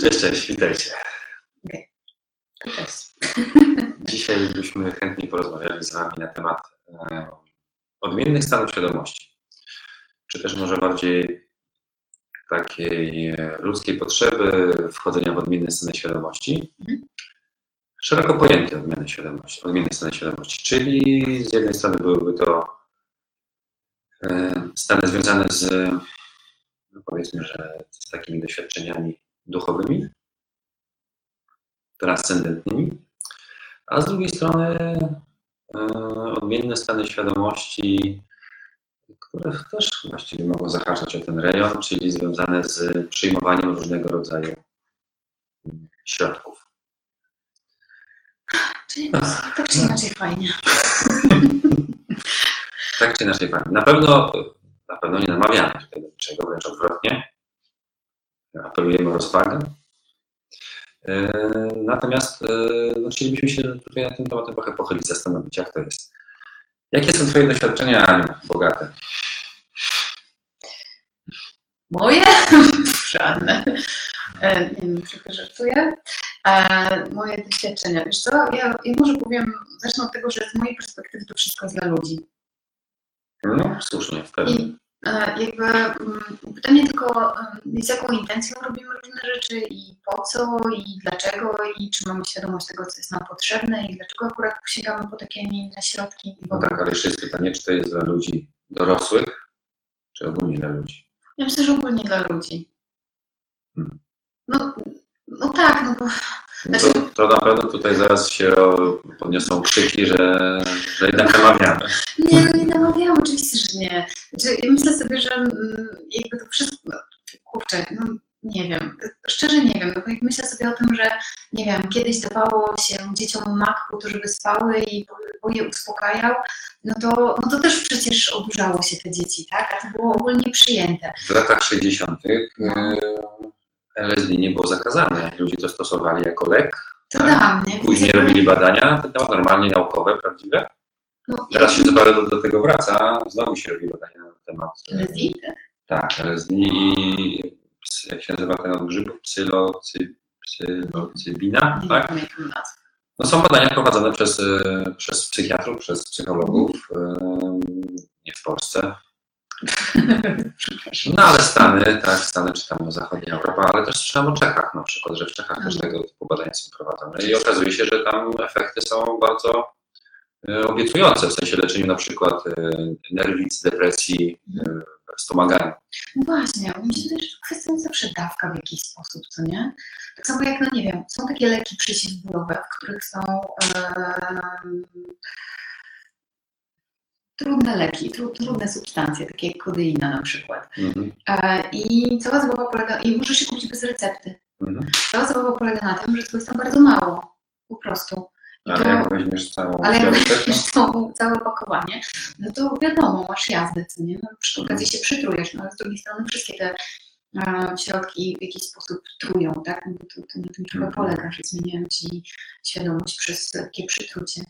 Cześć, cześć, witajcie. Cześć. Dzisiaj byśmy chętnie porozmawiali z Wami na temat e, odmiennych stanów świadomości, czy też może bardziej takiej e, ludzkiej potrzeby wchodzenia w odmienne stany świadomości. Mhm. Szeroko pojęte odmienne, świadomości, odmienne stany świadomości, czyli z jednej strony byłyby to e, stany związane z, no powiedzmy, że z takimi doświadczeniami duchowymi, transcendentnymi, a z drugiej strony e, odmienne stany świadomości, które też właściwie mogą zahaczać o ten rejon, czyli związane z przyjmowaniem różnego rodzaju środków. Czyli tak czy inaczej fajnie. Tak czy inaczej, fajnie. Na pewno, na pewno nie namawiamy tutaj do niczego, wręcz odwrotnie. Apelujemy o rozwagę. E, Natomiast e, no, chcielibyśmy się tutaj na tym tematem trochę pochylić, zastanowić, jak to jest. Jakie są Twoje doświadczenia, Aniu, bogate? Moje? Żadne. Nie wiem, trochę żartuję. E, Moje doświadczenia. Wiesz co, ja, ja może powiem, zacznę od tego, że z mojej perspektywy to wszystko jest dla ludzi. No, słusznie, w pełni. E, jakby mm, pytanie tylko, z jaką intencją robimy różne rzeczy i po co i dlaczego i czy mamy świadomość tego, co jest nam potrzebne i dlaczego akurat sięgamy po takie, inne środki. No tak, ale jeszcze jest pytanie, czy to jest dla ludzi dorosłych, czy ogólnie dla ludzi? Ja myślę, że ogólnie dla ludzi. Hmm. No, no tak, no bo Znaczy- to, to na pewno tutaj zaraz się podniosą krzyki, że, że jednak namawiamy. nie, no nie namawiałam, oczywiście, że nie. Znaczy, ja myślę sobie, że mm, jakby to wszystko, no, kurczę, no nie wiem, szczerze nie wiem, no myślę sobie o tym, że nie wiem, kiedyś dawało się dzieciom mak po to, żeby spały i bo je uspokajał, no to, no to też przecież oburzało się te dzieci, tak? A to było ogólnie przyjęte. W latach 60. LSD nie było zakazane. Ludzie to stosowali jako lek. To Tak. dla mnie. Później robili badania, temat normalnie naukowe, prawdziwe. No, Teraz się zupełnie do, do tego wraca. Znowu się robi badania na temat. LSD, tak? Tak, LSD i jak się nazywa ten od grzybów? Psylocy, psylocybina, Nie tak? No są badania prowadzone przez, e, przez psychiatrów, przez psychologów, e, nie w Polsce. No ale Stany, tak, Stany czy tam zachodnia Europa, ale też słyszałem o Czechach na przykład, że w Czechach też tego typu badania są prowadzone i okazuje się, że tam efekty są bardzo e, obiecujące, w sensie leczeniu na przykład e, nerwic, depresji, e, wspomaganiu. No właśnie, myślę, że kwestia jest zawsze dawka w jakiś sposób, co nie? Tak samo jak, no nie wiem, są takie leki przeciwbólowe, w których są trudne leki, tru, trudne substancje, takie jak kodeina na przykład. Mhm. E, I cała zabawa polega, i możesz się kupić bez recepty. Mhm. Cała zabawa polega na tym, że tego jest tam bardzo mało, po prostu. I Ale to- jak weźmiesz całą ale jak weźmiesz całą, całe opakowanie, no to wiadomo, masz jazdę, co nie? No, przy okazji się przytrujesz, no ale z drugiej strony wszystkie te e, środki w jakiś sposób trują, tak? No, to, to na tym trochę Mhm. polega, że zmieniają ci świadomość przez takie przytrucie.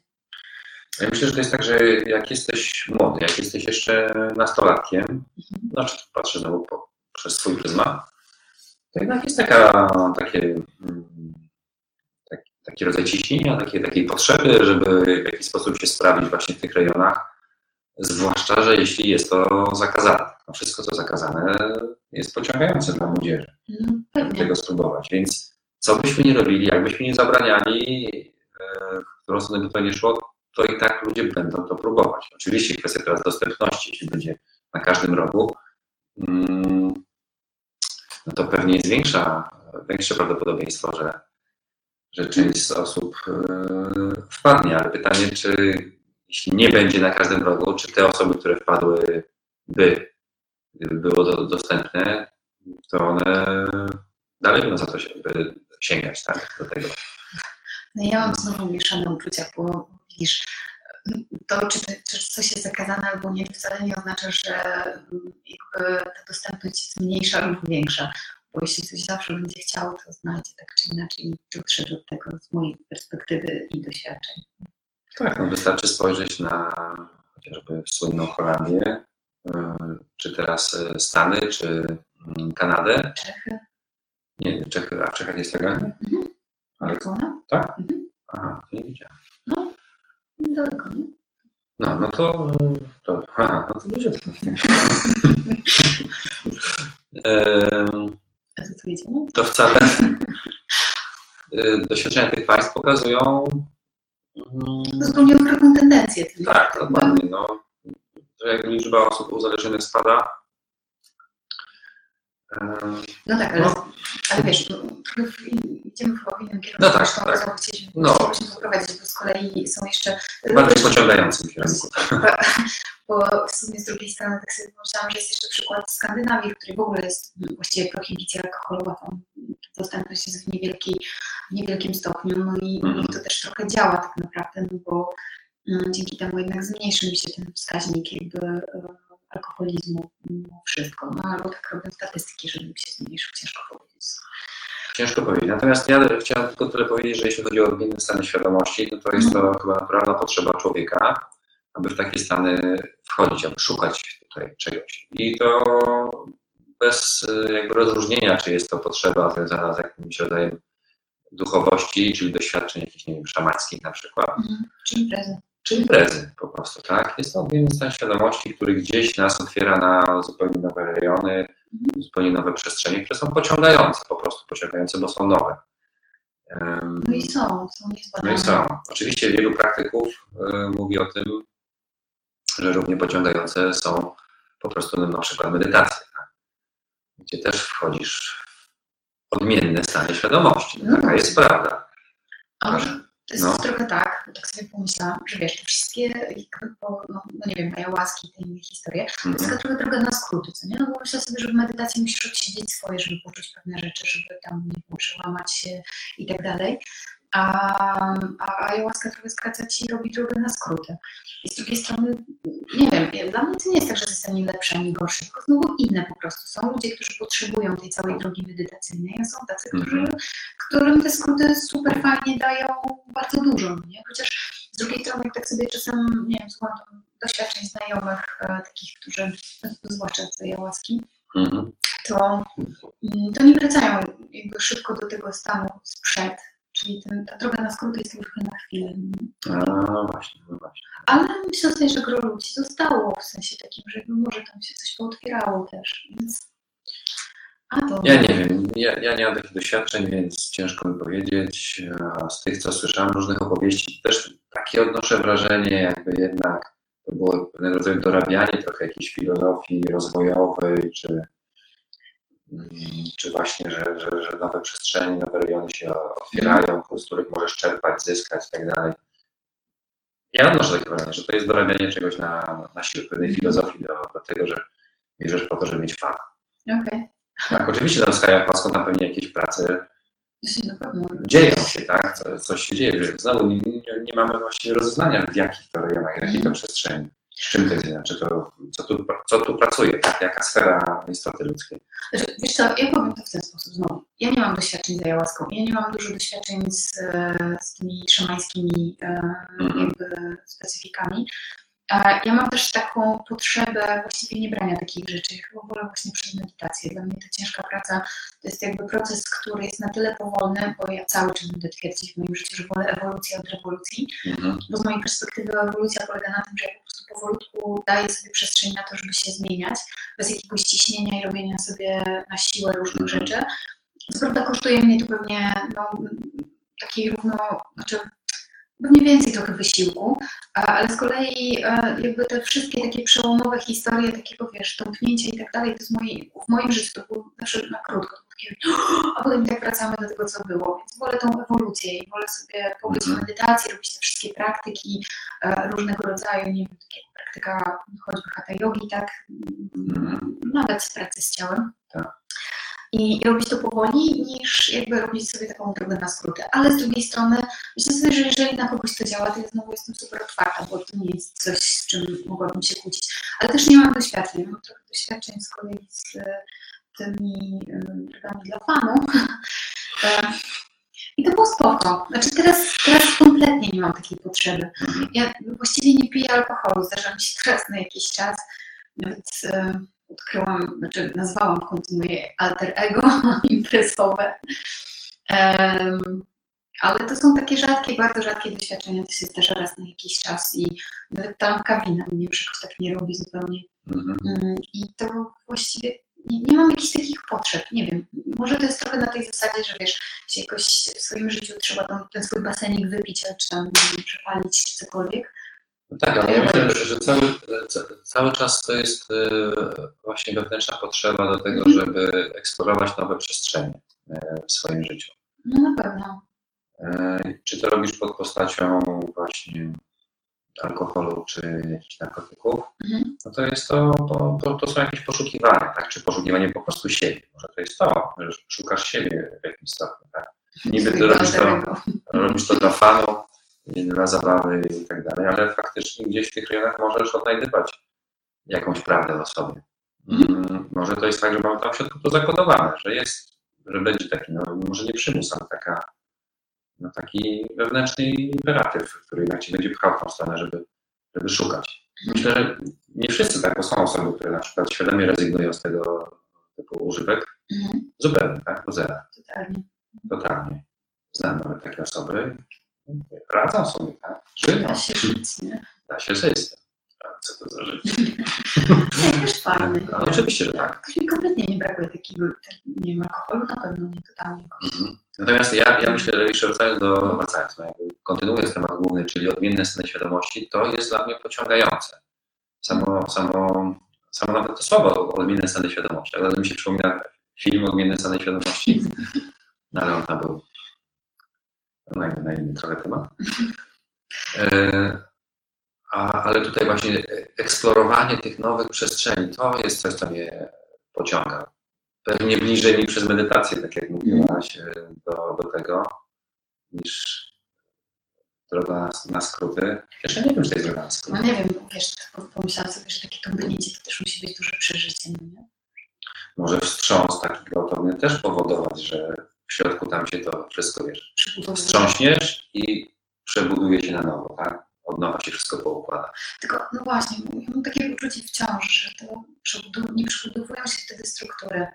Ja myślę, że to jest tak, że jak jesteś młody, jak jesteś jeszcze nastolatkiem, Mhm. znaczy patrzę znowu po, przez swój pryzmat, to jednak jest taka, takie, mm, taki, taki rodzaj ciśnienia, takie, takiej potrzeby, żeby w jakiś sposób się sprawdzić właśnie w tych rejonach, zwłaszcza, że jeśli jest to zakazane. No wszystko, co zakazane, jest pociągające dla młodzieży No, tego spróbować. Więc co byśmy nie robili, jakbyśmy nie zabraniali, e, w którą stronę by to nie szło, to i tak ludzie będą to próbować. Oczywiście kwestia teraz dostępności, jeśli będzie na każdym rogu, mm, no to pewnie jest większa, większe prawdopodobieństwo, że, że część z osób e, wpadnie, ale pytanie, czy jeśli nie będzie na każdym rogu, czy te osoby, które wpadły by, gdyby było to dostępne, to one dalej będą za to sięgać tak, do tego. No ja mam znowu mieszane uczucia, bo widzisz, to czy, czy coś jest zakazane albo nie, wcale nie oznacza, że jakby ta dostępność jest mniejsza lub większa. Bo jeśli ktoś zawsze będzie chciał, to znajdzie tak czy inaczej dotrze do tego z mojej perspektywy i doświadczeń. Tak, no wystarczy spojrzeć na chociażby słynną Holandię, y, czy teraz y, Stany, czy mm, Kanadę. Czechy? Nie, czekaj, a czekać jest legalnie? Mhm. Ale tak? Mhm. Aha, nie widziałem. Daleko? No, no to, to, aha, no to będzie. A to co to wcale y, doświadczenia tych państw pokazują mm, Zupełnie odwrotną tendencję. tak, dokładnie, no, że jak liczba osób uzależnionych spada, No tak, ale, No. ale wiesz, no, w, idziemy chyba w innym kierunku. No tak, Zresztą tak. chcieliśmy, No. poprowadzić, bo z kolei są jeszcze bardziej pociągającym kierunku. Bo w sumie z drugiej strony tak sobie pomyślałam, że jest jeszcze przykład Skandynawii, w której w ogóle jest właściwie prohibicja alkoholowa, tam dostępność jest w, niewielkiej, w niewielkim stopniu, no i i to też trochę działa tak naprawdę, no bo mm, dzięki temu jednak zmniejszył mi się ten wskaźnik jakby e, alkoholizmu mimo wszystko, no albo tak robią statystyki, żeby mi się zmniejszył, ciężko powiedzieć. Ciężko powiedzieć. Natomiast ja chciałem tylko tyle powiedzieć, że jeśli chodzi o odmienne stany świadomości, no to jest to chyba naturalna potrzeba człowieka, aby w takie stany wchodzić, aby szukać tutaj czegoś. I to bez y, jakby rozróżnienia, czy jest to potrzeba związana z jakimś rodzajem duchowości, czyli doświadczeń jakichś, nie wiem, szamańskich na przykład, Mhm. Czy imprezy? Czy imprezy po prostu, tak? Jest to odmienny stan świadomości, który gdzieś nas otwiera na zupełnie nowe rejony, zupełnie nowe przestrzenie, które są pociągające, po prostu pociągające, bo są nowe. No i są, są no niezbadane. i są. Oczywiście wielu praktyków y, mówi o tym, że równie pociągające są po prostu no, na przykład medytacje, tak? gdzie też wchodzisz w odmienne stany świadomości. No Taka jest prawda. A może to jest No. trochę tak, bo tak sobie pomyślałam, że wiesz, te wszystkie, no, no nie wiem, te inne historie, to jest Mhm. trochę droga na skróty, co nie? No bo myślę sobie, że w medytacji musisz odsiedzieć swoje, żeby poczuć pewne rzeczy, żeby tam, nie wiem, przełamać się i tak dalej. A, a ayahuasca trochę skraca ci i robi drogę na skróty. I z drugiej strony, wiem, dla mnie to nie jest tak, że jest ani lepsze, ani gorsze, tylko znowu inne po prostu. Są ludzie, którzy potrzebują tej całej drogi medytacyjnej, a są tacy, którzy Mhm. którym te skróty super fajnie dają bardzo dużo, nie? Chociaż z drugiej strony, jak tak sobie czasem, nie wiem, słucham doświadczeń znajomych, e, takich, którzy, no, zwłaszcza z łaski, Mhm. to, mm, to nie wracają jakby szybko do tego stanu sprzed, czyli ten, ta droga na skróty jest tylko na chwilę. A, no właśnie, no właśnie. Ale myślę sobie, że gro ludzi zostało w sensie takim, że może tam się coś pootwierało też, więc... A to... Ja nie wiem, ja, ja nie mam takich doświadczeń, więc ciężko mi powiedzieć. Z tych, co słyszałem różnych opowieści, też takie odnoszę wrażenie, jakby jednak to było pewnego rodzaju dorabianie trochę jakiejś filozofii rozwojowej, czy, czy właśnie, że, że, że nowe przestrzenie, nowe rejony się otwierają, z których możesz czerpać, zyskać i tak dalej. Ja odnoszę takie wrażenie, że to jest dorabianie czegoś na, na siłę pewnej filozofii, do, do tego, że bierzesz po to, żeby mieć fan. Okej, Tak, oczywiście tam z Paską tam pewnie jakieś prace na dzieją się, tak? Co, coś się dzieje. że Znowu nie, nie, nie mamy właściwie rozeznania w jakich to rejonach, w jakiej to przestrzeni. Z czym to jest inaczej, to, co, tu, co tu pracuje, tak? jaka sfera istoty ludzkiej. Znaczy, wiesz co, ja powiem to w ten sposób znowu. Ja nie mam doświadczeń z ayahuaską, ja nie mam dużo doświadczeń z, e, z tymi szamańskimi e, Mhm. jakby specyfikami. Ja mam też taką potrzebę właściwie nie brania takich rzeczy. Ja chyba wolę właśnie przez medytację. Dla mnie ta ciężka praca to jest jakby proces, który jest na tyle powolny, bo ja cały czas będę twierdzić w moim życiu, że wolę ewolucję od rewolucji Mhm. bo z mojej perspektywy ewolucja polega na tym, że ja po prostu powolutku daję sobie przestrzeń na to, żeby się zmieniać, bez jakiegoś ciśnienia i robienia sobie na siłę różnych Mhm. rzeczy. Co prawda kosztuje mnie to pewnie no, takiej równo, znaczy pewnie więcej trochę wysiłku, ale z kolei e, jakby te wszystkie takie przełomowe historie, takiego wiesz, tąpnięcia i tak dalej, to z mojej, w moim życiu to było zawsze na krótko, a potem tak wracamy do tego, co było, więc wolę tą ewolucję i wolę sobie pobyć w Mhm. medytacji, robić te wszystkie praktyki e, różnego rodzaju, nie wiem, takie praktyka choćby hatha yogi, tak, Mhm. nawet z pracy z ciałem. Tak. I robić to powoli, niż jakby robić sobie taką drogę na skróty. Ale z drugiej strony myślę sobie, że jeżeli na kogoś to działa, to ja znowu jestem super otwarta, bo to nie jest coś, z czym mogłabym się kłócić. Ale też nie mam doświadczeń. Mam trochę doświadczeń z kolei z e, tymi drogami dla fanów. E, I to było spoko. Znaczy teraz, teraz kompletnie nie mam takiej potrzeby. Ja właściwie nie piję alkoholu. Zdarza mi się teraz na jakiś czas. E, odkryłam, znaczy nazwałam w końcu moje alter ego imprezowe. Um, ale to są takie rzadkie, bardzo rzadkie doświadczenia, to się zdarza raz na jakiś czas i nawet tam kawina mnie już jakoś tak nie robi zupełnie. Mhm. Mm, I to właściwie nie, nie mam jakichś takich potrzeb, nie wiem, może to jest trochę na tej zasadzie, że wiesz, się jakoś w swoim życiu trzeba ten swój basenik wypić, czy tam nie wiem, przepalić, czy cokolwiek. No tak, ale ja myślę, że cały, cały czas to jest e, właśnie wewnętrzna potrzeba do tego, Mhm. żeby eksplorować nowe przestrzenie e, w swoim życiu. No na pewno. E, Czy to robisz pod postacią właśnie alkoholu czy jakichś narkotyków, Mhm. no to jest to, to, to, są jakieś poszukiwania, tak? Czy poszukiwanie po prostu siebie. Może to jest to, że szukasz siebie w jakimś stopniu, tak? Niby ty robisz to, robisz to dla fanu, dla zabawy i tak dalej, ale faktycznie gdzieś w tych rejonach możesz odnajdywać jakąś prawdę o sobie. Mm, Może to jest tak, że mamy tam w środku to zakodowane, że jest, że będzie taki, no może nie przymus, ale taka, no taki wewnętrzny imperatyw, który jednak ci będzie pchał w tą stronę, żeby, żeby szukać. Myślę, że nie wszyscy tak, bo są osoby, które na przykład świadomie rezygnują z tego typu używek, Mhm. zupełnie, tak, do zera, Totalnie. totalnie. Znam nawet takie osoby, radzą sobie, tak, żyją, Da się żyć, nie? da się żyć. Co to za życie? Nie, też fajny. No, oczywiście, że tak. Mi kompletnie nie brakuje takiego, tak, nie wiem, alkoholu na pewno nie totalnie. Mhm. Natomiast ja, ja myślę, że jeszcze wracając do wracając, no jakby kontynuując temat główny, czyli odmienne sceny świadomości, to jest dla mnie pociągające. Samo, samo, samo nawet to słowo odmienne sceny świadomości. Ale mi się przypomina film Odmienne sceny świadomości, no, ale on tam był na, inny- na inny trochę temat. E, a, ale tutaj właśnie eksplorowanie tych nowych przestrzeni, to jest coś, co mnie pociąga. Pewnie bliżej mi przez medytację, tak jak mówiłaś, e, do, do tego, niż droga na, na skróty. Jeszcze nie wiem, czy to jest droga na No skróty. nie wiem, wiesz, pomyślałam sobie, że takie tąpnięcie to też musi być duże przeżycie, no nie? Może wstrząs taki gwałtowny też powodować, że w środku tam się to wszystko, wiesz, wstrząśniesz i przebuduje się na nowo, tak? Od nowa się wszystko poukłada. Tylko, no właśnie, ja mam takie poczucie wciąż, że to nie przebudowują się wtedy struktury.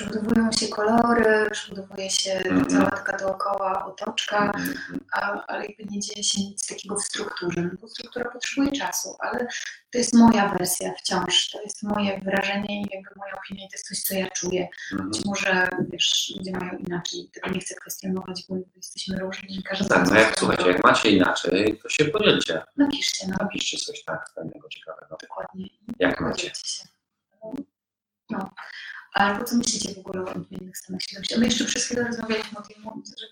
Przebudowują się kolory, przebudowuje się Mhm. cała taka dookoła otoczka, Mhm. a, ale jakby nie dzieje się nic takiego w strukturze, no bo struktura potrzebuje czasu, ale to jest moja wersja wciąż, to jest moje wrażenie i jakby moja opinia i to jest coś, co ja czuję. Mhm. Być może, wiesz, ludzie mają inaczej, tego nie chcę kwestionować, bo jesteśmy różni, każdy Tak, no jak słuchajcie, jak macie inaczej, to się podzielcie. Napiszcie, no, Napiszcie coś tak fajnego, ciekawego. dokładnie. Jak macie? Się. No. Albo co myślicie w ogóle o odmiennych stanach świadomości? My jeszcze przez chwilę rozmawialiśmy o tych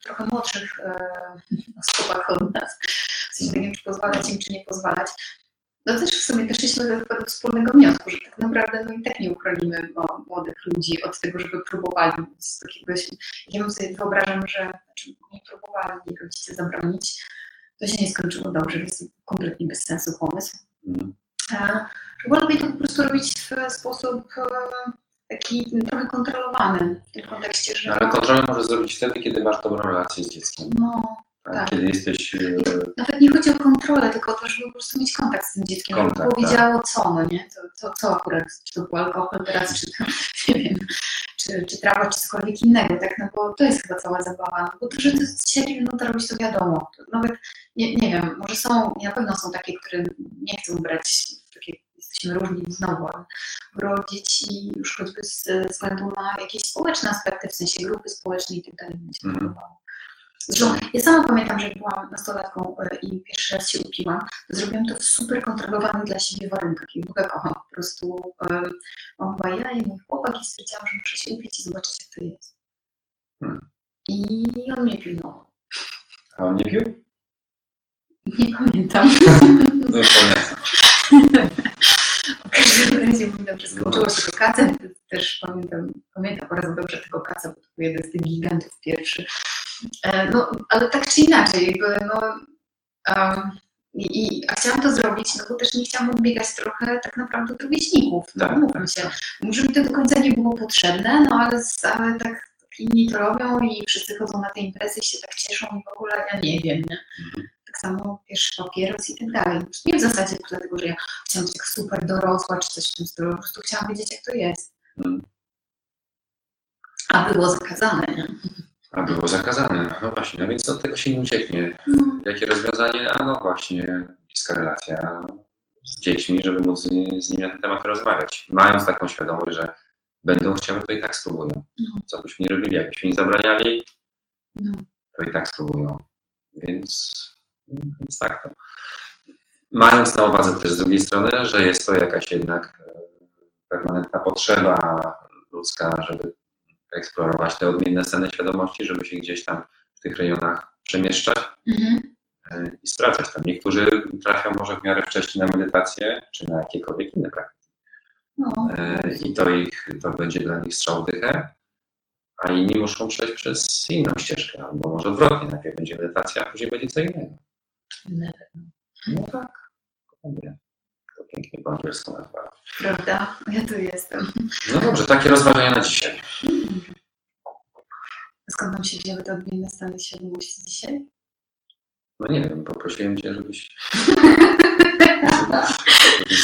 trochę młodszych e, osobach od nas. W sensie, nie wiem, czy pozwalać im, czy nie pozwalać. No też w sumie doszliśmy do, do wspólnego wniosku, że tak naprawdę no i tak nie uchronimy młodych ludzi od tego, żeby próbowali z jakiegoś... Ja bym sobie wyobrażam, że znaczy nie próbowali jej rodzice zabronić. To się nie skończyło dobrze, więc kompletnie bez sensu pomysł. Mhm. Chyba lepiej to po prostu robić w sposób e, taki trochę kontrolowany, w tym kontekście, że No, ale kontrolę możesz zrobić wtedy, kiedy masz dobrą relację z dzieckiem. no, Tak? Tak. Kiedy jesteś. e, nawet nie chodzi o kontrolę, tylko o to, żeby po prostu mieć kontakt z tym dzieckiem, żeby Kontakt, było tak. wiedziało co, no nie, to, to, co akurat, czy to był alkohol teraz, czy to, nie wiem, czy, czy trawa, czy cokolwiek innego, tak, no bo to jest chyba cała zabawa, no bo to, że to będą to robić, to wiadomo, nawet, nie, nie wiem, może są, na pewno są takie, które nie chcą brać, takie, jesteśmy różni znowu, ale gro dzieci już choćby ze względu na jakieś społeczne aspekty, w sensie grupy społeczne i tak dalej, będzie próbowało. Zresztą ja sama pamiętam, że jak byłam nastolatką e, i pierwszy raz się upiłam, to zrobiłam to w super kontrolowanych dla siebie warunkach i w ogóle kocham. Po prostu um, mam chyba ja i mój chłopak i stwierdziłam, że muszę się upić i zobaczyć jak to jest. Hmm. I on mnie pilnował. A on nie pił? Nie pamiętam. No, pamiętam. Pamiętam, że skończyło się to kacem. Też pamiętam, pamiętam bardzo dobrze tego kaca, bo to był jeden z tych gigantów pierwszy. E, No, ale tak czy inaczej, jakby no... Um, i, a chciałam to zrobić, no bo też nie chciałam odbiegać trochę tak naprawdę od rówieśników. No, Tak, mówmy się. Może mi to do końca nie było potrzebne, no ale, ale tak, tak inni to robią i wszyscy chodzą na te imprezy i się tak cieszą i w ogóle ja nie wiem, nie? Tak samo pierwszy papieros i tak dalej. Nie w zasadzie dlatego, że ja chciałam być tak super dorosła czy coś w tym stylu, po prostu chciałam wiedzieć, jak to jest. Mm. A było zakazane, nie? A było zakazane. No właśnie, no więc od tego się nie ucieknie. No, Jakie rozwiązanie? A no właśnie, bliska relacja z dziećmi, żeby móc z nimi, z nimi na ten temat rozmawiać. Mając taką świadomość, że będą chciały, to i tak spróbują. No. Co byśmy nie robili, jakbyśmy nie zabraniali, no. to i tak spróbują. Więc, więc tak to. Mając na uwadze też z drugiej strony, że jest to jakaś jednak e, permanentna potrzeba ludzka, żeby eksplorować te odmienne sceny świadomości, żeby się gdzieś tam w tych rejonach przemieszczać Mhm. e, i sprawdzać tam. Niektórzy trafią może w miarę wcześniej na medytację, czy na jakiekolwiek inne praktyki. No. E, I to, ich, to będzie dla nich strzał dychę, a inni muszą przejść przez inną ścieżkę, albo może odwrotnie, najpierw będzie medytacja, a później będzie co innego. No tak, mówię. To pięknie po angielsku nazwałem. Prawda? Ja tu jestem. No dobrze, takie rozważania na dzisiaj. Skąd nam się wzięły te odmienne stany świadomości dzisiaj? No nie wiem, poprosiłem Cię, żebyś,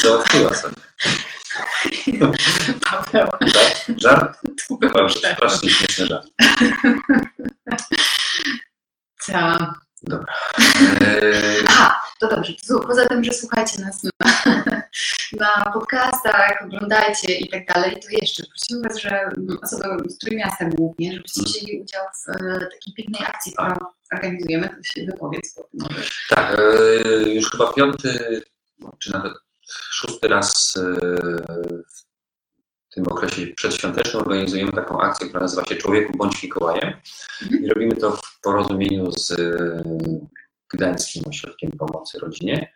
załatwiła sobie. Paweł. Tak? Żart? Chyba strasznie śmieszny żart. Ta. Eee, Aha, to dobrze. Poza tym, że słuchajcie nas na, na podcastach, oglądajcie i tak dalej, to jeszcze prosimy Was, że osoby z Trójmiasta głównie, żebyście wzięli udział w e, takiej pięknej akcji, którą organizujemy, to się wypowiedz możesz. Tak, e, już chyba piąty, czy nawet szósty raz e, w tym okresie przedświątecznym organizujemy taką akcję, która nazywa się Człowieku bądź Mikołajem. I robimy to w porozumieniu z e, Gdańskim Ośrodkiem Pomocy Rodzinie.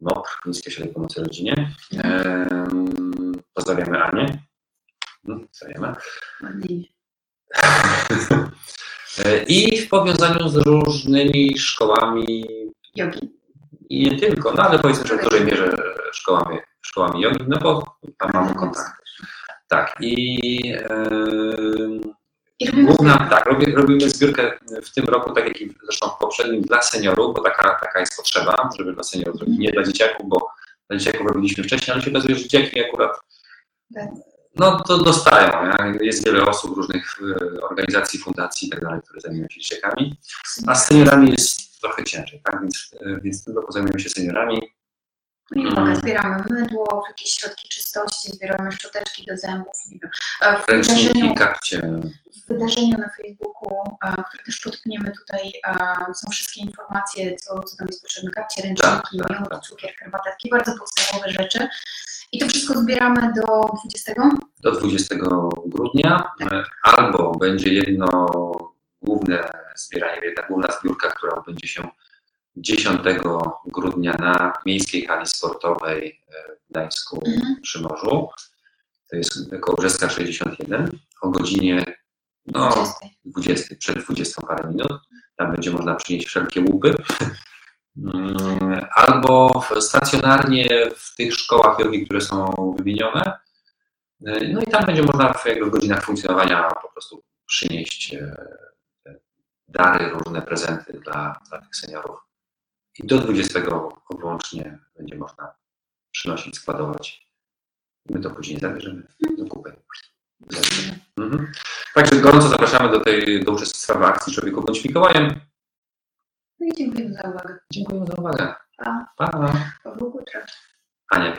MOP, Gdański Ośrodek Pomocy Rodzinie. Em, Pozdrawiamy Anię. Mm, Pozdrawiamy. E, I w powiązaniu z różnymi szkołami Jogi. i nie tylko, no ale powiedzmy, że w dużej mierze szkołami, szkołami jogi, no bo tam mamy kontakt. Tak, i em, I robimy główna, tak, robi, robimy zbiórkę w tym roku, tak jak i zresztą w poprzednim, dla seniorów, bo taka, taka jest potrzeba, żeby dla seniorów zrobić, nie dla dzieciaków, bo dla dzieciaków robiliśmy wcześniej, ale się okazuje, że dzieciaki akurat Tak. no to dostają. Ja? Jest wiele osób, różnych e, organizacji, fundacji i tak dalej, które zajmują się dzieciakami. A z seniorami jest trochę ciężej, tak? Więc, e, więc roku zajmujemy się seniorami. No i uwaga, zbieramy mydło, jakieś środki czystości, zbieramy szczoteczki do zębów, nie wiem. E, W wydarzeniu, w wydarzeniu na Facebooku, e, które też podpniemy tutaj, e, są wszystkie informacje, co, co tam jest potrzebne, kapcie, ręczniki, Tak, tak, miód, tak. cukier, herbata, takie bardzo podstawowe rzeczy. I to wszystko zbieramy do 20. Do 20 grudnia. E, Albo będzie jedno główne zbieranie, jedna główna zbiórka, która odbędzie się 10 grudnia na miejskiej hali sportowej e, w Gdańsku Mhm. przy morzu. To jest koło Brzeska 61 o godzinie no, 20. 20, przed 20 parę minut. Tam będzie można przynieść wszelkie łupy. Mm, Albo w- stacjonarnie w tych szkołach jogi, które są wymienione. Y, No i tam będzie można w jakby godzinach funkcjonowania po prostu przynieść e, dary, różne prezenty dla, dla tych seniorów. I do 20 włącznie będzie można przynosić, składować. My to później zabierzemy do kupy. Mhm. Także gorąco zapraszamy do, tej, do uczestnictwa w akcji Człowieku bądź Mikołajem. No i dziękujemy za uwagę. Dziękuję za uwagę. Pa. Pa. Paweł Kutra. Ania.